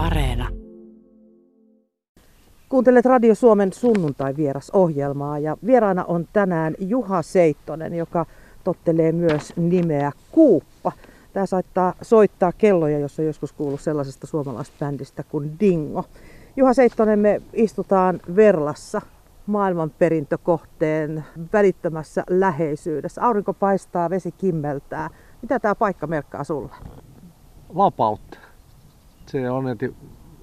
Areena. Kuuntelet Radio Suomen sunnuntai-vierasohjelmaa ja vieraana on tänään Juha Seittonen, joka tottelee myös nimeä Kuuppa. Tämä saattaa soittaa kelloja, jos on joskus kuullut sellaisesta suomalaisesta bändistä kuin Dingo. Juha Seittonen, me istutaan Verlassa maailmanperintökohteen välittömässä läheisyydessä. Aurinko paistaa, vesi kimmeltää. Mitä tämä paikka merkkaa sulle? Vapautta. Se on eti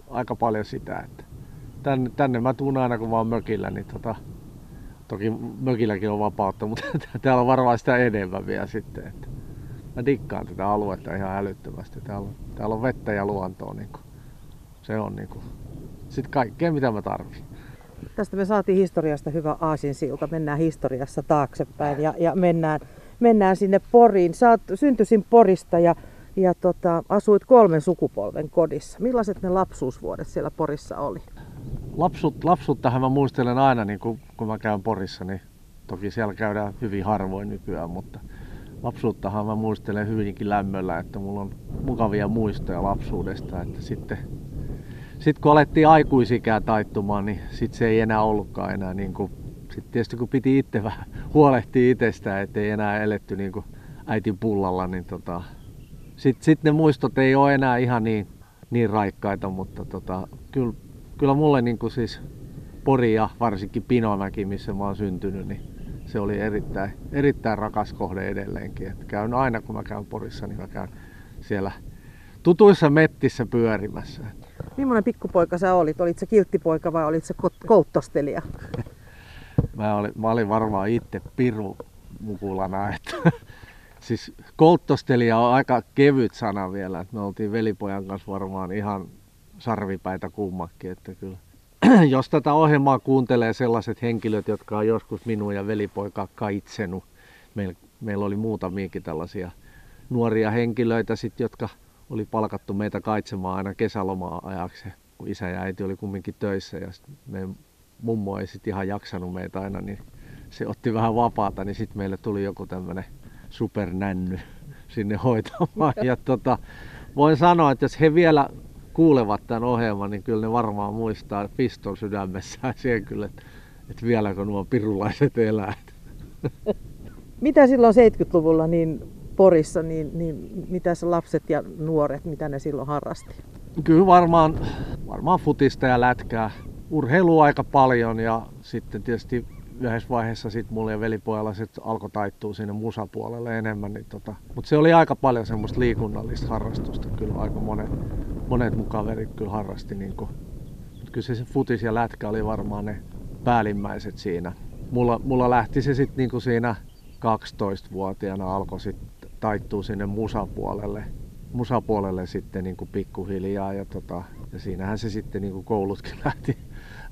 aika paljon sitä, että tänne, tänne mä tuun aina kun oon mökillä, niin tota, toki mökilläkin on vapautta, mutta täällä on varmaan sitä enemmän vielä sitten. Että mä dikkaan tätä aluetta ihan älyttömästi. Täällä on, täällä on vettä ja luontoa. Niin kuin, se on niin kuin, sit kaikkea mitä mä tarvitsen. Tästä me saatiin historiasta hyvä aasinsilta. Mennään historiassa taaksepäin ja, ja mennään, mennään sinne Poriin. Sä oot syntyisin Porista ja, ja tota, asuit kolmen sukupolven kodissa. Millaiset ne lapsuusvuodet siellä Porissa oli? Lapsut, lapsuuttahan mä muistelen aina, niin kun, kun mä käyn Porissa, niin toki siellä käydään hyvin harvoin nykyään, mutta lapsuuttahan mä muistelen hyvinkin lämmöllä, että mulla on mukavia muistoja lapsuudesta, että sitten sitten kun alettiin aikuisikää taittumaan, niin sitten se ei enää ollutkaan enää niin kuin, sitten tietysti kun piti itse vähän huolehtia itsestään, ettei enää eletty niin kuin äitin pullalla, niin tota, sitten sit ne muistot ei ole enää ihan niin, niin raikkaita, mutta tota, kyllä, kyllä mulle niin kuin siis Pori ja varsinkin Pinomäki, missä mä oon syntynyt, niin se oli erittäin, erittäin rakas kohde edelleenkin. Et käyn aina kun mä käyn Porissa, niin mä käyn siellä tutuissa mettissä pyörimässä. Millainen pikkupoika sä olit? Olit se kilttipoika vai olit se kouttostelija? mä, olin, mä olin varmaan itse piru mukulana. Että, siis kolttostelija on aika kevyt sana vielä. Me oltiin velipojan kanssa varmaan ihan sarvipäitä kummakin. Että kyllä. Jos tätä ohjelmaa kuuntelee sellaiset henkilöt, jotka on joskus minun ja velipoika kaitsenut. Meillä, meillä oli muutamiakin tällaisia nuoria henkilöitä, sit, jotka oli palkattu meitä kaitsemaan aina kesälomaa ajaksi, kun isä ja äiti oli kumminkin töissä ja me mummo ei sitten ihan jaksanut meitä aina, niin se otti vähän vapaata, niin sitten meille tuli joku tämmöinen supernänny sinne hoitamaan. Ja tota, voin sanoa, että jos he vielä kuulevat tämän ohjelman, niin kyllä ne varmaan muistaa piston sydämessään siihen kyllä, että, että vieläkö nuo pirulaiset elää. Mitä silloin 70-luvulla niin Porissa, niin, niin mitä se lapset ja nuoret, mitä ne silloin harrasti? Kyllä varmaan, varmaan futista ja lätkää. Urheilua aika paljon ja sitten tietysti yhdessä vaiheessa sit mulla ja velipojalla sit alkoi taittua sinne musapuolelle enemmän. Niin tota. Mutta se oli aika paljon semmoista liikunnallista harrastusta. Kyllä aika monet, monet mun kaverit kyllä harrasti. Niinku. Mut kyllä se, futis ja lätkä oli varmaan ne päällimmäiset siinä. Mulla, mulla lähti se sitten niinku siinä 12-vuotiaana alkoi sitten taittuu sinne musapuolelle, musapuolelle sitten niin pikkuhiljaa ja, tota, ja siinähän se sitten niin koulutkin lähti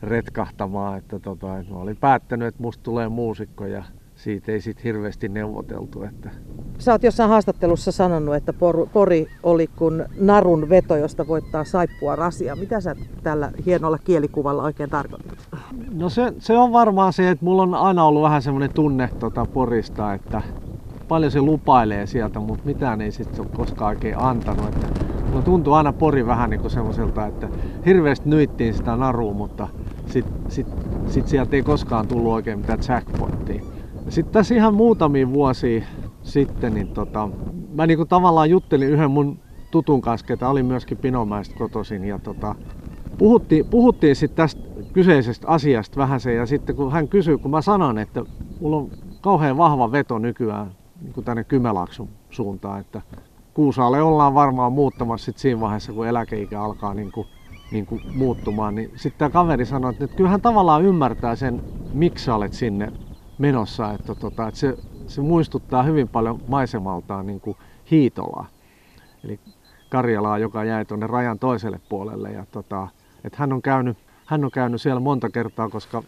retkahtamaan, että, tota, mä olin päättänyt, että musta tulee muusikko ja siitä ei sitten hirveästi neuvoteltu. Että... Sä oot jossain haastattelussa sanonut, että por, Pori oli kun narun veto, josta voittaa saippua rasia. Mitä sä tällä hienolla kielikuvalla oikein tarkoitat? No se, se on varmaan se, että mulla on aina ollut vähän semmoinen tunne tota Porista, että paljon se lupailee sieltä, mutta mitään ei sitten ole koskaan oikein antanut. Että no tuntuu aina Pori vähän niin kuin semmoiselta, että hirveästi nyittiin sitä narua, mutta sitten sit, sit sieltä ei koskaan tullut oikein mitään jackpottia. Sitten tässä ihan muutamia vuosia sitten, niin tota, mä niin kuin tavallaan juttelin yhden mun tutun kanssa, ketä oli myöskin Pinomäestä kotoisin. Ja tota, puhuttiin, puhuttiin sitten tästä kyseisestä asiasta vähän sen, ja sitten kun hän kysyi, kun mä sanon, että mulla on kauhean vahva veto nykyään niin kuin tänne Kymelaksun suuntaan. Että Kuusaalle ollaan varmaan muuttamassa sit siinä vaiheessa, kun eläkeikä alkaa niin kuin, niin kuin muuttumaan. Niin sitten tämä kaveri sanoi, että, että kyllähän tavallaan ymmärtää sen, miksi olet sinne menossa. Että, tota, että se, se muistuttaa hyvin paljon maisemaltaan niin kuin Hiitolaa. Eli Karjalaa, joka jäi tuonne rajan toiselle puolelle. Ja, tota, että hän, on käynyt, hän on käynyt siellä monta kertaa, koska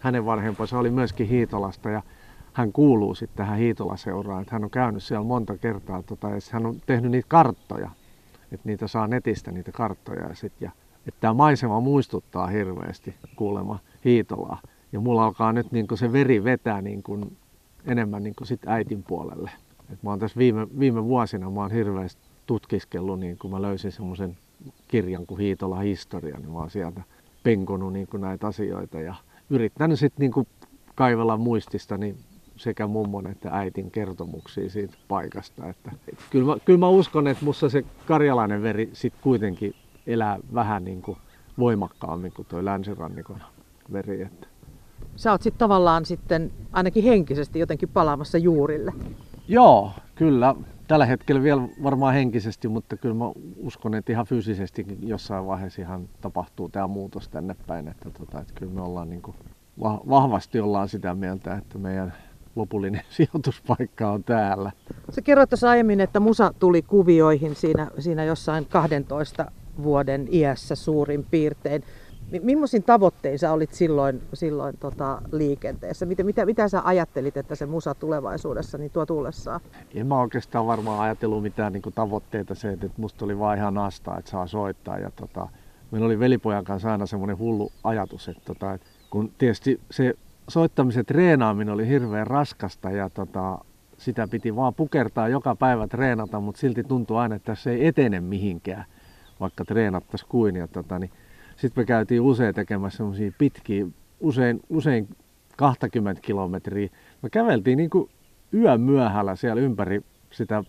hänen vanhempansa oli myöskin Hiitolasta. Ja hän kuuluu sitten tähän Hiitola-seuraan, että hän on käynyt siellä monta kertaa tota, ja hän on tehnyt niitä karttoja, että niitä saa netistä niitä karttoja ja sit, ja että tämä maisema muistuttaa hirveästi kuulemma Hiitolaa. Ja mulla alkaa nyt niin se veri vetää niin kuin enemmän niin kuin sit äitin puolelle. Et mä oon tässä viime, viime vuosina mä oon hirveästi tutkiskellut, niin kun mä löysin semmoisen kirjan kuin Hiitola historia, niin mä oon sieltä penkonut niin kuin näitä asioita ja yrittänyt sitten niin kaivella muistista niin sekä mummon että äitin kertomuksia siitä paikasta. Että, et kyllä, mä, kyllä mä uskon, että musta se karjalainen veri sitten kuitenkin elää vähän niin kuin voimakkaammin kuin tuo länsirannikon veri. Että. Sä oot sitten tavallaan sitten ainakin henkisesti jotenkin palaamassa juurille. Joo, kyllä. Tällä hetkellä vielä varmaan henkisesti, mutta kyllä mä uskon, että ihan fyysisesti jossain vaiheessa ihan tapahtuu tämä muutos tänne päin. Että, tota, että kyllä me ollaan niin kuin, vahvasti ollaan sitä mieltä, että meidän lopullinen sijoituspaikka on täällä. Sä kerroit tuossa aiemmin, että musa tuli kuvioihin siinä, siinä jossain 12 vuoden iässä suurin piirtein. Millaisiin tavoittein sä olit silloin, silloin tota, liikenteessä? Mitä, mitä, mitä sä ajattelit, että se musa tulevaisuudessa niin tuo tullessaan? En mä oikeastaan varmaan ajatellut mitään niin tavoitteita se, että musta oli vaan ihan asta, että saa soittaa. Ja, tota, meillä oli velipojan kanssa aina semmoinen hullu ajatus, että, tota, että kun tietysti se soittamisen treenaaminen oli hirveän raskasta ja tota, sitä piti vaan pukertaa joka päivä treenata, mutta silti tuntui aina, että se ei etene mihinkään, vaikka treenattaisiin kuin. Tota, niin sitten me käytiin usein tekemässä semmoisia pitkiä, usein, usein 20 kilometriä. Me käveltiin niin kuin yön myöhällä siellä ympäri sitä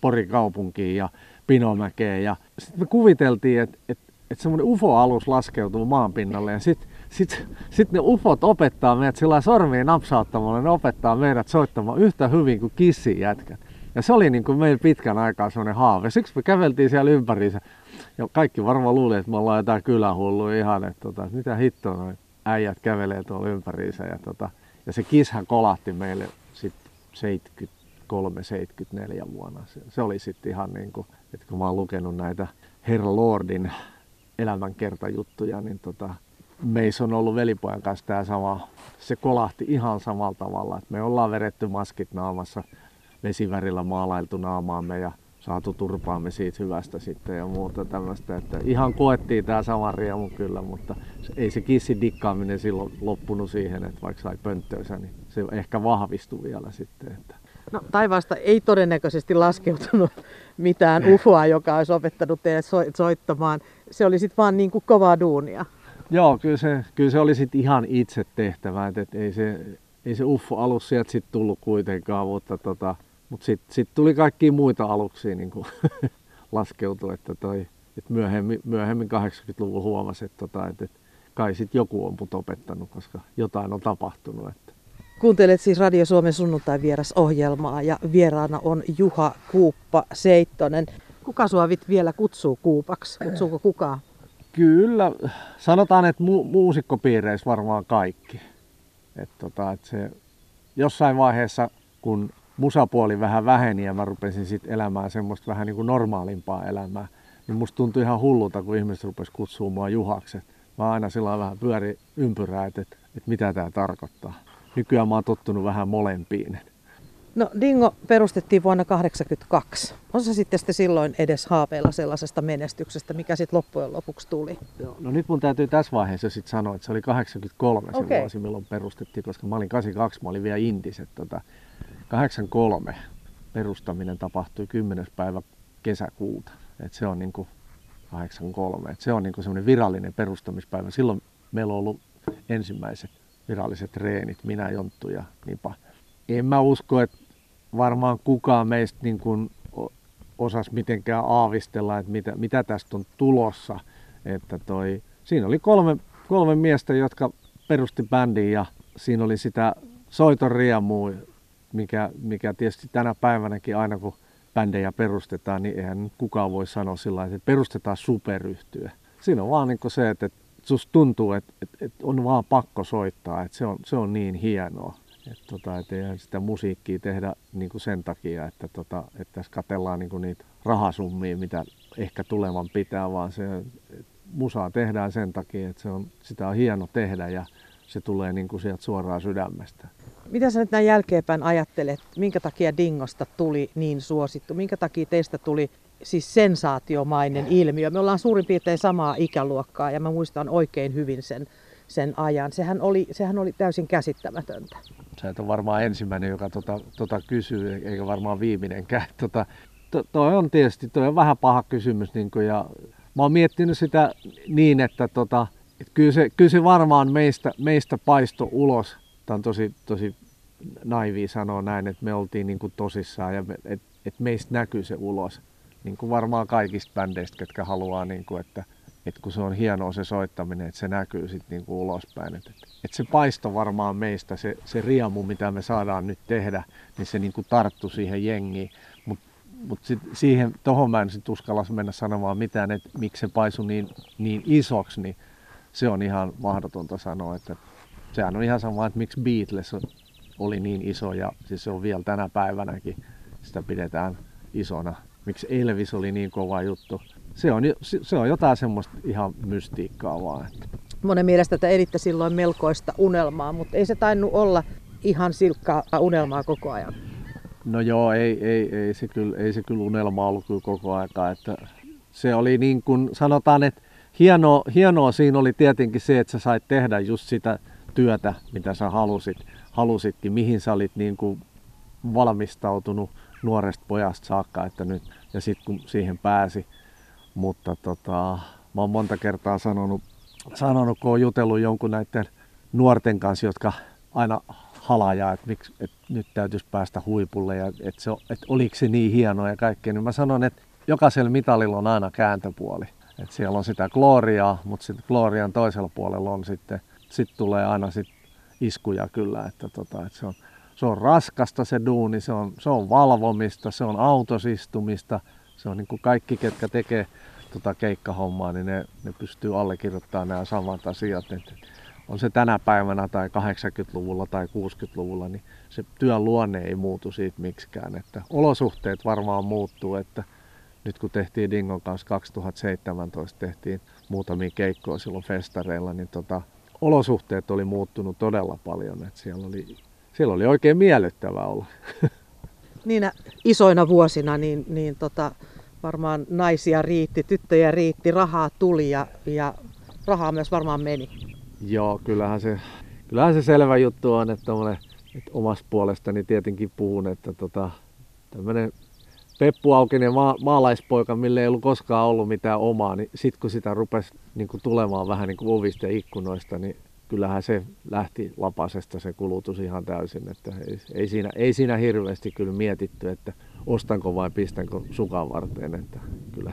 Porikaupunkia ja Pinomäkeä. Ja sitten me kuviteltiin, että, että, että semmoinen UFO-alus laskeutuu maan pinnalle ja sitten sit, sit ne ufot opettaa meidät sillä sormiin napsauttamalla, ne opettaa meidät soittamaan yhtä hyvin kuin kissin jätkät. Ja se oli niin kuin meillä pitkän aikaa semmoinen haave. Siksi me käveltiin siellä ympäriinsä. Ja kaikki varmaan luuli, että me ollaan jotain kylähulluja ihan, että, tota, mitä hittoa noin äijät kävelee tuolla ympäriinsä. Ja, tota, ja se kishän kolahti meille sitten 73-74 vuonna. Se, se oli sitten ihan niin kuin, että kun mä oon lukenut näitä Herra Lordin elämänkertajuttuja, niin tota, meissä on ollut velipojan kanssa tämä sama. Se kolahti ihan samalla tavalla, että me ollaan veretty maskit naamassa, vesivärillä maalailtu naamaamme ja saatu turpaamme siitä hyvästä sitten ja muuta tämmöistä. Että ihan koettiin tämä sama riemu kyllä, mutta ei se kissin dikkaaminen silloin loppunut siihen, että vaikka sai pönttöönsä, niin se ehkä vahvistui vielä sitten. Että. No taivaasta ei todennäköisesti laskeutunut mitään ufoa, joka olisi opettanut teidät soittamaan. Se oli sitten vaan niin kuin kovaa duunia. Joo, kyllä se, kyllä se oli sitten ihan itse tehtävä. että et ei, se, ei se UFO alus sieltä sitten tullut kuitenkaan, mutta tota, mutta sitten sit tuli kaikkia muita aluksia niin laskeutu, että toi, et myöhemmin, myöhemmin 80-luvulla huomasi, että, tota, että, että kai sitten joku on mut opettanut, koska jotain on tapahtunut. Että. Kuuntelet siis Radio Suomen sunnuntai ohjelmaa ja vieraana on Juha Kuuppa Seittonen. Kuka sua vielä kutsuu Kuupaksi? Kutsuuko kukaan? Kyllä, sanotaan, että mu- muusikkopiireissä varmaan kaikki. Et tota, et se jossain vaiheessa, kun musapuoli vähän väheni ja mä rupesin sitten elämään semmoista vähän niin kuin normaalimpaa elämää, niin musta tuntui ihan hullulta, kun ihmiset rupes kutsua mua Juhaksi. Mä aina sillä vähän pyöri ympyrää, että, että, että mitä tämä tarkoittaa. Nykyään mä oon tottunut vähän molempiin. No Dingo perustettiin vuonna 1982. Osa sitten silloin edes haaveilla sellaisesta menestyksestä, mikä sitten loppujen lopuksi tuli? Joo, no nyt mun täytyy tässä vaiheessa sitten sanoa, että se oli 83 se okay. vuosi, milloin perustettiin, koska mä olin 82, mä olin vielä indiset. Tota, 83 perustaminen tapahtui 10. päivä kesäkuuta. Et se on niin kuin 83. Et se on niin semmoinen virallinen perustamispäivä. Silloin meillä on ollut ensimmäiset viralliset treenit, minä, Jonttu ja Nipa. En mä usko, että varmaan kukaan meistä niin kuin osasi mitenkään aavistella, että mitä, mitä tästä on tulossa. Että toi, siinä oli kolme, kolme miestä, jotka perusti bändin ja siinä oli sitä soiton riemua, mikä, mikä tietysti tänä päivänäkin aina kun bändejä perustetaan, niin eihän kukaan voi sanoa sillä että perustetaan superyhtyö. Siinä on vaan niin se, että, että susta tuntuu, että, että, että on vaan pakko soittaa, että se on, se on niin hienoa. Että tota, et eihän sitä musiikkia tehdä niin kuin sen takia, että, tota, että tässä katellaan niin kuin niitä rahasummia, mitä ehkä tulevan pitää, vaan se musaa tehdään sen takia, että se on, sitä on hieno tehdä ja se tulee niin kuin sieltä suoraan sydämestä. Mitä sä nyt näin jälkeenpäin ajattelet, minkä takia Dingosta tuli niin suosittu? Minkä takia teistä tuli siis sensaatiomainen ilmiö? Me ollaan suurin piirtein samaa ikäluokkaa ja mä muistan oikein hyvin sen, sen ajan. Sehän oli, sehän oli täysin käsittämätöntä. Sä et ole varmaan ensimmäinen, joka tota, tota kysyy, eikä varmaan viimeinenkään. Tota, to, toi on tietysti toi on vähän paha kysymys. Niin kuin, ja mä oon miettinyt sitä niin, että tota, et kyllä, se, kyllä se varmaan meistä, meistä paisto ulos. Tämä on tosi, tosi naivi sanoa näin, että me oltiin niin kuin tosissaan ja että et meistä näkyy se ulos. Niin kuin varmaan kaikista bändeistä, ketkä haluaa, niin kuin, että, että kun se on hienoa se soittaminen, että se näkyy sitten niin kuin ulospäin. Että, että se paisto varmaan meistä, se, se riemu, mitä me saadaan nyt tehdä, niin se niin kuin tarttu siihen jengiin. Mutta mut siihen, tohon mä en sit uskalla mennä sanomaan mitään, että miksi se paisui niin, niin isoksi, niin se on ihan mahdotonta sanoa. Että sehän on ihan sama, että miksi Beatles oli niin iso ja siis se on vielä tänä päivänäkin sitä pidetään isona. Miksi Elvis oli niin kova juttu. Se on, se on jotain semmoista ihan mystiikkaa vaan. Monen mielestä te editte silloin melkoista unelmaa, mutta ei se tainnut olla ihan silkkaa unelmaa koko ajan. No joo, ei, ei, ei, se, kyllä, ei se kyllä unelma ollut kyllä koko aika. Että se oli niin kuin sanotaan, että hienoa, hienoa siinä oli tietenkin se, että sä sait tehdä just sitä työtä, mitä sä halusit, halusitkin, mihin sä olit niin kuin valmistautunut nuoresta pojasta saakka, että nyt, ja sitten kun siihen pääsi. Mutta tota, mä oon monta kertaa sanonut, sanonut, kun oon jutellut jonkun näiden nuorten kanssa, jotka aina halajaa, että, miksi, että nyt täytyisi päästä huipulle ja että, se, että oliko se niin hienoa ja kaikkea, niin mä sanon, että jokaisella mitalilla on aina kääntöpuoli. Että siellä on sitä gloriaa, mutta sitten glorian toisella puolella on sitten, sit tulee aina sit iskuja kyllä, että, tota, että se, on, se on raskasta se duuni, se on, se on valvomista, se on autosistumista, se on niin kuin kaikki, ketkä tekee tota keikkahommaa, niin ne, ne pystyy allekirjoittamaan nämä samat asiat. Että on se tänä päivänä tai 80-luvulla tai 60-luvulla, niin se työn luonne ei muutu siitä miksikään. Että olosuhteet varmaan muuttuu, että nyt kun tehtiin Dingon kanssa 2017, tehtiin muutamia keikkoja silloin festareilla, niin tota, olosuhteet oli muuttunut todella paljon. Että siellä, oli, siellä oli oikein miellyttävää olla. Niinä isoina vuosina niin, niin tota, varmaan naisia riitti, tyttöjä riitti, rahaa tuli ja, ja rahaa myös varmaan meni. Joo, kyllähän se, kyllähän se selvä juttu on, että, että omasta puolestani tietenkin puhun, että tota, tämmöinen Peppu Aukinen ma- maalaispoika, mille ei ollut koskaan ollut mitään omaa, niin sitten kun sitä rupesi niin kuin tulemaan vähän niin kuin ovista ja ikkunoista, niin kyllähän se lähti lapasesta se kulutus ihan täysin. Että ei, ei, siinä, ei siinä hirveästi kyllä mietitty, että ostanko vai pistänkö sukan varteen. Että kyllä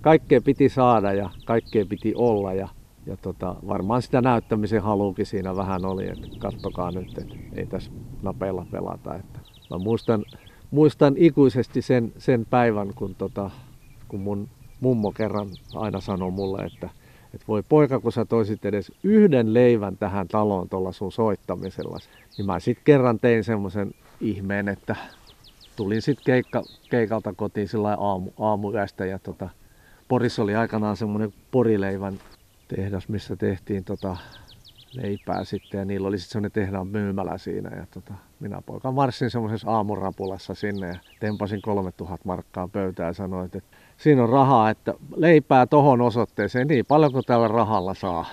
kaikkea piti saada ja kaikkea piti olla ja, ja tota, varmaan sitä näyttämisen haluukin siinä vähän oli, että kattokaa nyt, että ei tässä napeilla pelata. Että mä muistan muistan ikuisesti sen, sen päivän, kun, tota, kun mun mummo kerran aina sanoi mulle, että, että voi poika, kun sä toisit edes yhden leivän tähän taloon tuolla sun soittamisella. Niin mä sitten kerran tein semmoisen ihmeen, että tulin sitten keikka, keikalta kotiin sillä aamu, aamuyöstä ja tota, Porissa oli aikanaan semmoinen porileivän tehdas, missä tehtiin tota, leipää sitten ja niillä oli sitten semmoinen tehdään myymälä siinä ja tota, minä poika marssin semmoisessa aamurapulassa sinne ja tempasin 3000 markkaa pöytään ja sanoin, että siinä on rahaa, että leipää tohon osoitteeseen niin paljon kuin tällä rahalla saa.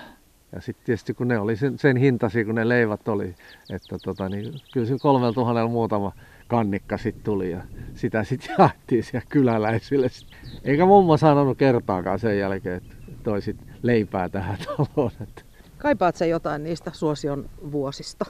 Ja sitten tietysti kun ne oli sen, sen hintasi, kun ne leivät oli, että tota, niin kyllä kolmella tuhannella muutama kannikka sitten tuli ja sitä sitten jaettiin siellä kyläläisille. Eikä mummo sanonut kertaakaan sen jälkeen, että toisit leipää tähän taloon. Että Kaipaat sä jotain niistä suosion vuosista?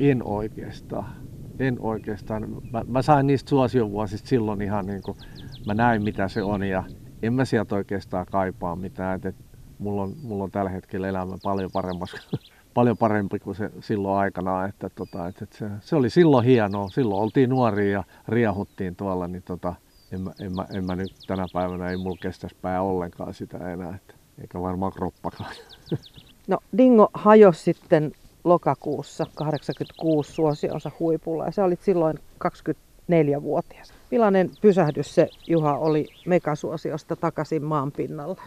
En oikeastaan. En oikeastaan. Mä, mä sain niistä suosion vuosista silloin ihan niin kuin, mä näin mitä se on ja en mä sieltä oikeastaan kaipaa mitään. Et, et, mulla, on, mulla on tällä hetkellä elämä paljon paremmassa paljon parempi kuin se silloin aikana, että, tota, että, se, se, oli silloin hienoa. Silloin oltiin nuoria ja riahuttiin tuolla, niin tota, en, mä, en, mä, en mä nyt tänä päivänä ei mulla kestäisi pää ollenkaan sitä enää, että, eikä varmaan kroppakaan. No Dingo hajosi sitten lokakuussa 86 suosionsa huipulla ja sä olit silloin 24-vuotias. Millainen pysähdys se Juha oli megasuosiosta takaisin maan pinnalla?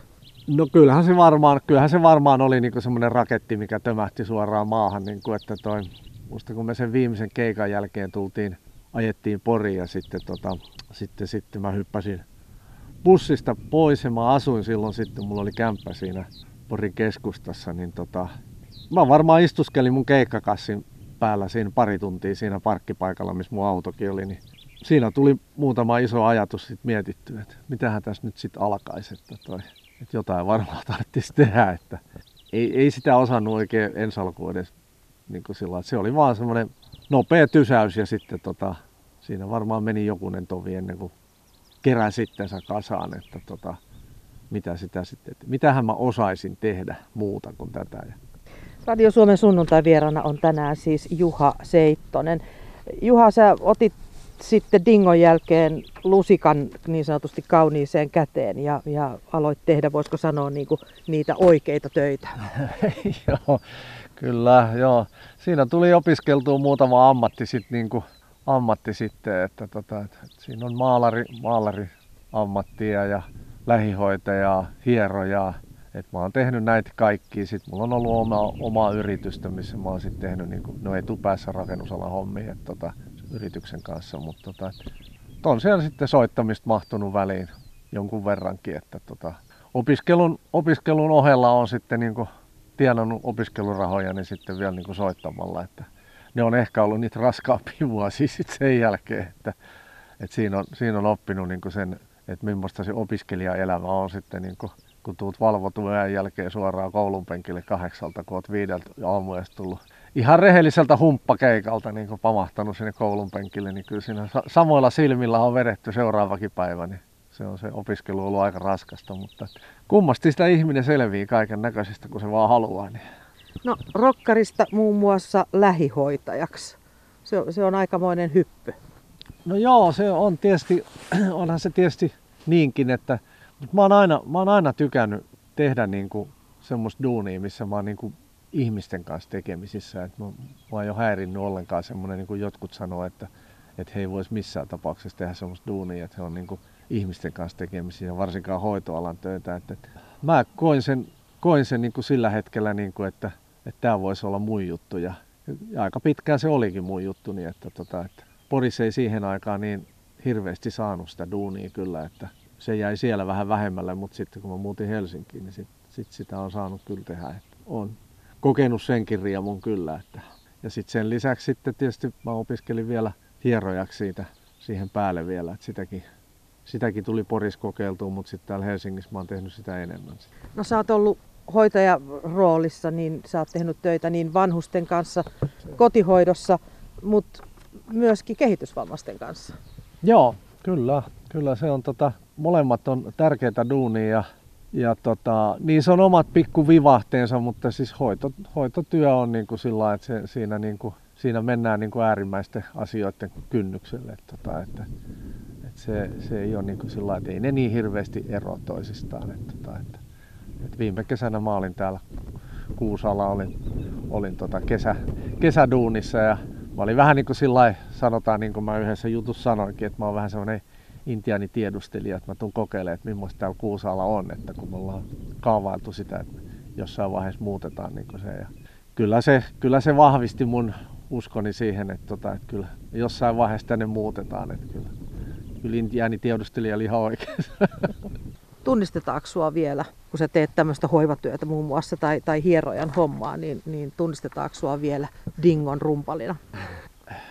No kyllähän se varmaan, kyllähän se varmaan oli niinku semmoinen raketti, mikä tömähti suoraan maahan. Niinku, että toi, musta kun me sen viimeisen keikan jälkeen tultiin, ajettiin Poriin ja sitten, tota, sitten, sitten mä hyppäsin bussista pois ja mä asuin silloin sitten, mulla oli kämppä siinä Porin keskustassa, niin tota, mä varmaan istuskelin mun keikkakassin päällä siinä pari tuntia siinä parkkipaikalla, missä mun autokin oli, niin siinä tuli muutama iso ajatus sit mietitty, että mitähän tässä nyt sitten alkaisi, että, toi, että jotain varmaan tarvitsisi tehdä, että ei, ei sitä osannut oikein ensi alkuun edes niin kuin sillä, se oli vaan semmoinen nopea tysäys ja sitten tota, siinä varmaan meni jokunen tovi ennen kuin kerää sittensä kasaan, että tota, mitä sitä sitten, että mitähän mä osaisin tehdä muuta kuin tätä. Radio Suomen sunnuntai vierana on tänään siis Juha Seittonen. Juha, sä otit sitten Dingon jälkeen lusikan niin sanotusti kauniiseen käteen ja, ja aloit tehdä, voisiko sanoa, niin kuin niitä oikeita töitä. joo, kyllä, joo. Siinä tuli opiskeltua muutama ammatti sitten, niin kuin, ammatti sitten että, tota, että, että siinä on maalari, maalari ammattia ja lähihoitaja, hieroja. Et mä oon tehnyt näitä kaikkia. Sitten mulla on ollut oma, oma yritystä, missä mä oon sitten tehnyt niin kuin, no etupäässä rakennusalan hommia tota, yrityksen kanssa. Mutta tota, on siellä sitten soittamista mahtunut väliin jonkun verrankin. Että, tota, opiskelun, opiskelun ohella on sitten niin kuin, tienannut opiskelurahoja niin sitten vielä niin kuin soittamalla. Että ne on ehkä ollut niitä raskaampia vuosia sitten sen jälkeen, että, että siinä, on, siinä on oppinut niin kuin sen että millaista se opiskelijaelämä on sitten, niin kun, kun tuut valvotun jälkeen suoraan koulun penkille kahdeksalta, kun oot viideltä aamuesta tullut ihan rehelliseltä humppakeikalta niin kun pamahtanut sinne koulun penkille, niin kyllä siinä samoilla silmillä on vedetty seuraavakin päivä, niin se on se opiskelu ollut aika raskasta, mutta kummasti sitä ihminen selvii kaiken näköisistä, kun se vaan haluaa. Niin. No rokkarista muun muassa lähihoitajaksi. Se se on aikamoinen hyppy. No joo, se on tietysti, onhan se tietysti niinkin, että mutta mä oon aina, mä oon aina tykännyt tehdä niin kuin semmoista duunia, missä mä oon niin kuin ihmisten kanssa tekemisissä. Et mä, mä jo häirinnyt ollenkaan semmoinen, niin kuin jotkut sanoo, että, että he ei voisi missään tapauksessa tehdä semmoista duunia, että he on niin kuin ihmisten kanssa tekemisissä, varsinkaan hoitoalan töitä. Että, että mä koin sen, koin sen niin kuin sillä hetkellä, niin kuin, että, että tämä voisi olla mun juttu. Ja, ja aika pitkään se olikin mun juttu, niin että, tota, että Porissa ei siihen aikaan niin hirveästi saanut sitä duunia kyllä, että se jäi siellä vähän vähemmälle, mutta sitten kun mä muutin Helsinkiin, niin sitten sit sitä on saanut kyllä tehdä. Että on kokenut senkin riemun kyllä. Että. Ja sitten sen lisäksi sitten tietysti mä opiskelin vielä hierojaksi siitä siihen päälle vielä, että sitäkin, sitäkin tuli Poris kokeiltua, mutta sitten täällä Helsingissä mä oon tehnyt sitä enemmän. No sä oot ollut hoitajaroolissa, niin sä oot tehnyt töitä niin vanhusten kanssa kotihoidossa, mutta myöskin kehitysvammaisten kanssa. Joo, kyllä. Kyllä se on tota, molemmat on tärkeitä duunia ja, ja tota, niin se on omat pikkuvivahteensa, mutta siis hoito, hoitotyö on niin kuin sillä että se, siinä, niin kuin, siinä mennään niin kuin äärimmäisten asioiden kynnykselle. Että, tota, että, että se, se ei ole niin kuin sillä että ei ne niin hirveästi ero toisistaan. Että, tota, että, että viime kesänä mä olin täällä Kuusalla, olin, olin tota kesä, kesäduunissa ja mä olin vähän niin kuin sillä sanotaan niin kuin mä yhdessä jutussa sanoinkin, että mä oon vähän semmoinen tiedustelija, että mä tuun kokeilemaan, että millaista täällä Kuusaalla on, että kun me ollaan kaavailtu sitä, että jossain vaiheessa muutetaan niin se. Ja kyllä, se, kyllä se vahvisti mun uskoni siihen, että, tota, että kyllä jossain vaiheessa tänne muutetaan, että kyllä, kyllä tiedustelija oli ihan oikein. Tunnistetaanko sua vielä, kun sä teet tämmöistä hoivatyötä muun muassa tai, tai hierojan hommaa, niin, niin tunnistetaanko sua vielä Dingon rumpalina?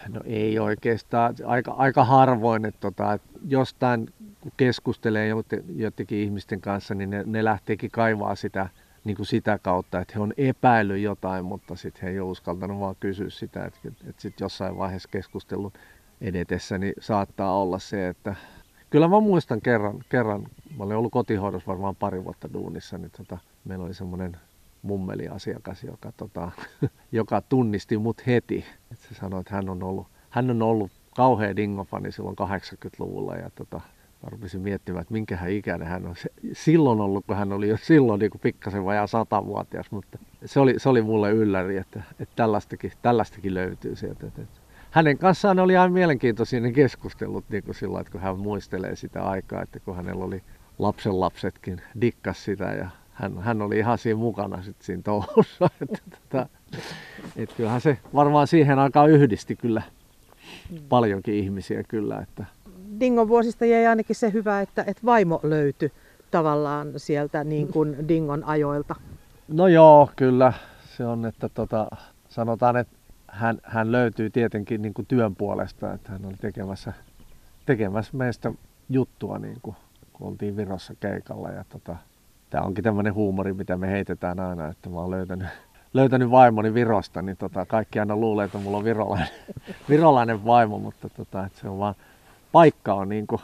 No ei oikeastaan, aika, aika harvoin, että, tota, että jostain kun keskustelee jotenkin ihmisten kanssa, niin ne, ne lähteekin kaivaa sitä, niin kuin sitä kautta, että he on epäillyt jotain, mutta sitten he ei ole uskaltanut vaan kysyä sitä, että, että sitten jossain vaiheessa keskustelun edetessä niin saattaa olla se, että kyllä mä muistan kerran, kerran mä olin ollut kotihoidossa varmaan pari vuotta duunissa, niin tota, meillä oli semmoinen mummeli-asiakas, joka, tota, joka tunnisti mut heti. Et se sanoi, että hän on ollut, hän on ollut kauhea dingofani silloin 80-luvulla ja tota, mä rupesin miettimään, että minkähän ikäinen hän on silloin ollut, kun hän oli jo silloin niin pikkasen vajaa satavuotias, mutta se oli, se oli mulle ylläri, että, että tällaistakin, tällaistakin löytyy sieltä. Että hänen kanssaan oli aivan mielenkiintoisia ne keskustelut niin kuin sillä, että kun hän muistelee sitä aikaa, että kun hänellä oli lapsenlapsetkin dikkas sitä ja hän, hän oli ihan siinä mukana sit siinä touhussa. että, tota, et kyllähän se varmaan siihen aikaan yhdisti kyllä paljonkin ihmisiä kyllä. Että. Dingon vuosista jäi ainakin se hyvä, että, että vaimo löytyi tavallaan sieltä niin kuin Dingon ajoilta. No joo, kyllä se on, että tota, sanotaan, että hän, hän löytyy tietenkin niin kuin työn puolesta, että hän oli tekemässä tekemässä meistä juttua, niin kuin, kun oltiin Virossa keikalla. Ja tota, tämä onkin tämmöinen huumori, mitä me heitetään aina, että mä oon löytänyt, löytänyt vaimoni Virosta, niin tota, kaikki aina luulee, että mulla on virolainen, virolainen vaimo, mutta tota, että se on vaan, paikka on niin kuin,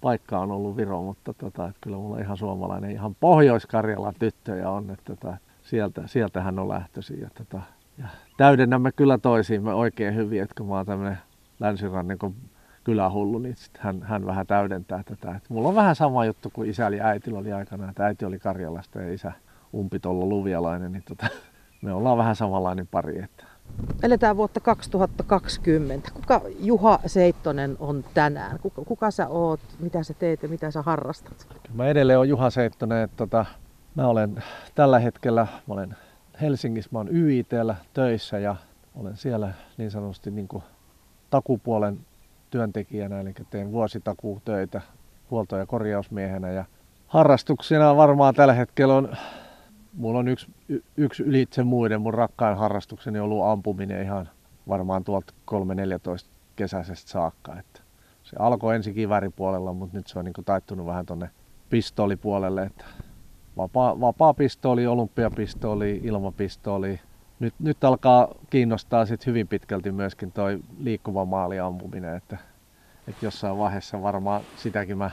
paikka on ollut Viro, mutta tota, että kyllä mulla ihan suomalainen, ihan Pohjois-Karjalan tyttöjä on, että tota, sieltä, sieltä hän on lähtöisin. Ja, tota, ja täydennämme kyllä toisiimme oikein hyvin, että kun mä oon tämmöinen länsirannikon kylähullu, niin sit hän, hän vähän täydentää tätä. Et mulla on vähän sama juttu kuin isä ja äiti oli aikana, että äiti oli Karjalasta ja isä umpitolla luvialainen, niin tota, me ollaan vähän samanlainen pari. Että. Eletään vuotta 2020. Kuka Juha Seittonen on tänään? Kuka, kuka sä oot, mitä sä teet ja mitä sä harrastat? Mä edelleen olen Juha Seittonen. Että tota, mä olen tällä hetkellä, mä olen Helsingissä, mä olen YITllä töissä ja olen siellä niin sanotusti niin kuin takupuolen työntekijänä, eli teen vuositakuutöitä huolto- ja korjausmiehenä. Ja harrastuksena varmaan tällä hetkellä on, mulla on yksi, yksi ylitse muiden, mun rakkain harrastukseni on ollut ampuminen ihan varmaan tuolta 3-14 kesäisestä saakka. Että se alkoi ensin kiväripuolella, mutta nyt se on niin taittunut vähän tonne pistoolipuolelle. Että vapaa, vapaa pistooli, olympiapistooli, ilmapistooli, nyt, nyt alkaa kiinnostaa sit hyvin pitkälti myöskin toi liikkuva maaliampuminen, että, että jossain vaiheessa varmaan sitäkin mä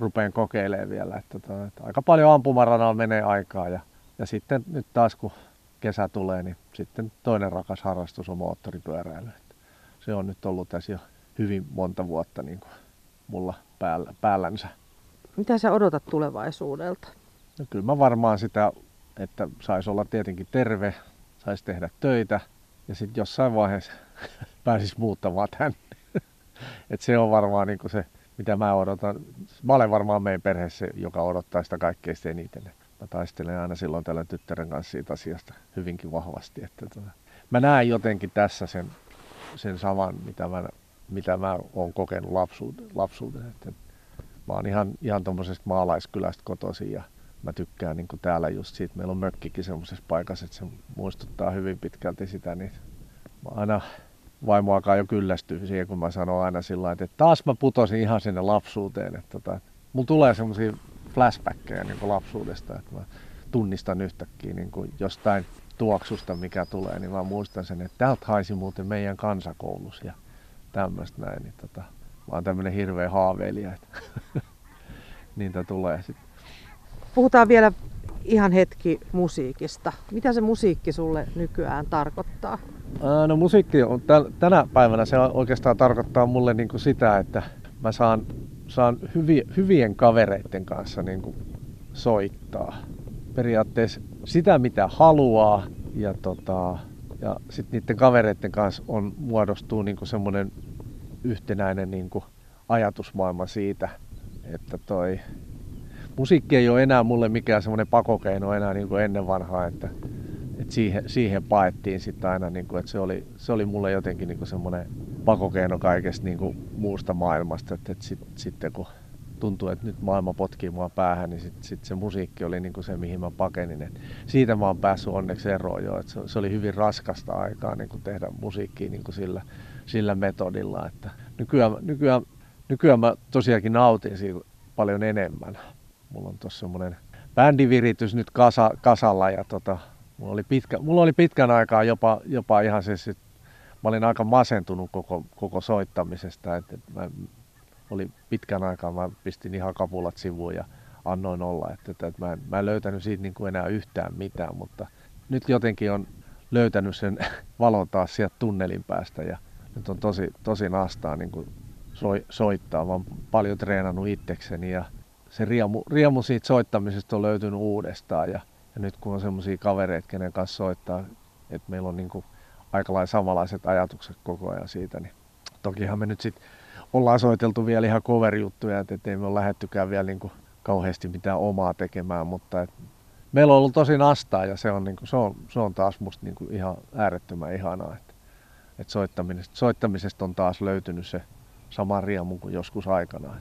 rupean kokeilemaan vielä. Että, että, tota, että aika paljon ampumaradalla menee aikaa ja, ja sitten nyt taas kun kesä tulee, niin sitten toinen rakas harrastus on moottoripyöräily. Että se on nyt ollut tässä jo hyvin monta vuotta niin kuin mulla päällä, päällänsä. Mitä sä odotat tulevaisuudelta? No kyllä mä varmaan sitä, että saisi olla tietenkin terve, saisi tehdä töitä ja sitten jossain vaiheessa pääsisi muuttamaan tänne. Et se on varmaan niin se, mitä mä odotan. Mä olen varmaan meidän perheessä, joka odottaa sitä kaikkein eniten. Mä taistelen aina silloin tällä tyttären kanssa siitä asiasta hyvinkin vahvasti. Että tota, mä näen jotenkin tässä sen, sen saman, mitä mä, mitä mä oon kokenut lapsuuden. lapsuuden. Että mä oon ihan, ihan tuommoisesta maalaiskylästä kotoisin ja mä tykkään niin täällä just siitä, meillä on mökkikin semmoisessa paikassa, että se muistuttaa hyvin pitkälti sitä, niin mä aina vaimo alkaa jo kyllästyä siihen, kun mä sanon aina sillä että taas mä putosin ihan sinne lapsuuteen. Että tota, mulla tulee semmoisia flashbackkejä niin lapsuudesta, että mä tunnistan yhtäkkiä niin jostain tuoksusta, mikä tulee, niin mä muistan sen, että täältä haisi muuten meidän kansakoulus ja tämmöistä näin. Niin tota, mä oon tämmönen hirveä haaveilija, että niitä tulee sitten. Puhutaan vielä ihan hetki musiikista. Mitä se musiikki sulle nykyään tarkoittaa? No musiikki on tänä päivänä se oikeastaan tarkoittaa mulle niin kuin sitä, että mä saan, saan hyvi, hyvien kavereiden kanssa niin kuin soittaa. Periaatteessa sitä mitä haluaa ja, tota, ja sitten niiden kavereiden kanssa on, muodostuu niin kuin semmoinen yhtenäinen niin kuin ajatusmaailma siitä, että toi musiikki ei ole enää mulle mikään semmoinen pakokeino enää niin kuin ennen vanhaa, että, että siihen, siihen paettiin sitten aina, niin kuin, että se oli, se oli mulle jotenkin niin kuin semmoinen pakokeino kaikesta niin kuin muusta maailmasta, että, että sit, sitten kun tuntuu, että nyt maailma potkii mua päähän, niin sitten sit se musiikki oli niin kuin se, mihin mä pakenin. Et siitä mä oon päässyt onneksi eroon jo. Et se, se, oli hyvin raskasta aikaa niin kuin tehdä musiikkia niin kuin sillä, sillä metodilla. Että nykyään, nykyään, nykyään mä tosiaankin nautin siitä paljon enemmän mulla on tuossa semmoinen bändiviritys nyt kasa, kasalla ja tota, mulla, oli pitkä, mulla oli pitkän aikaa jopa, jopa ihan siis, mä olin aika masentunut koko, koko soittamisesta, että, mä oli pitkän aikaa, mä pistin ihan kapulat sivuun ja annoin olla, että, että, että mä, en, mä en löytänyt siitä niin kuin enää yhtään mitään, mutta nyt jotenkin on löytänyt sen valon taas sieltä tunnelin päästä ja nyt on tosi, tosi nastaa niin kuin soi, soittaa. Mä oon paljon treenannut itsekseni ja se riemu, riemu siitä soittamisesta on löytynyt uudestaan ja, ja nyt kun on semmoisia kavereita, kenen kanssa soittaa, että meillä on niin aika lailla samanlaiset ajatukset koko ajan siitä, niin tokihan me nyt sitten ollaan soiteltu vielä ihan cover-juttuja, että ei me ole lähettykään vielä niin kauheasti mitään omaa tekemään, mutta et meillä on ollut tosi nastaa ja se on, niin kuin, se on, se on taas musta niin kuin ihan äärettömän ihanaa, että, että soittamisesta, soittamisesta on taas löytynyt se sama riemu kuin joskus aikanaan.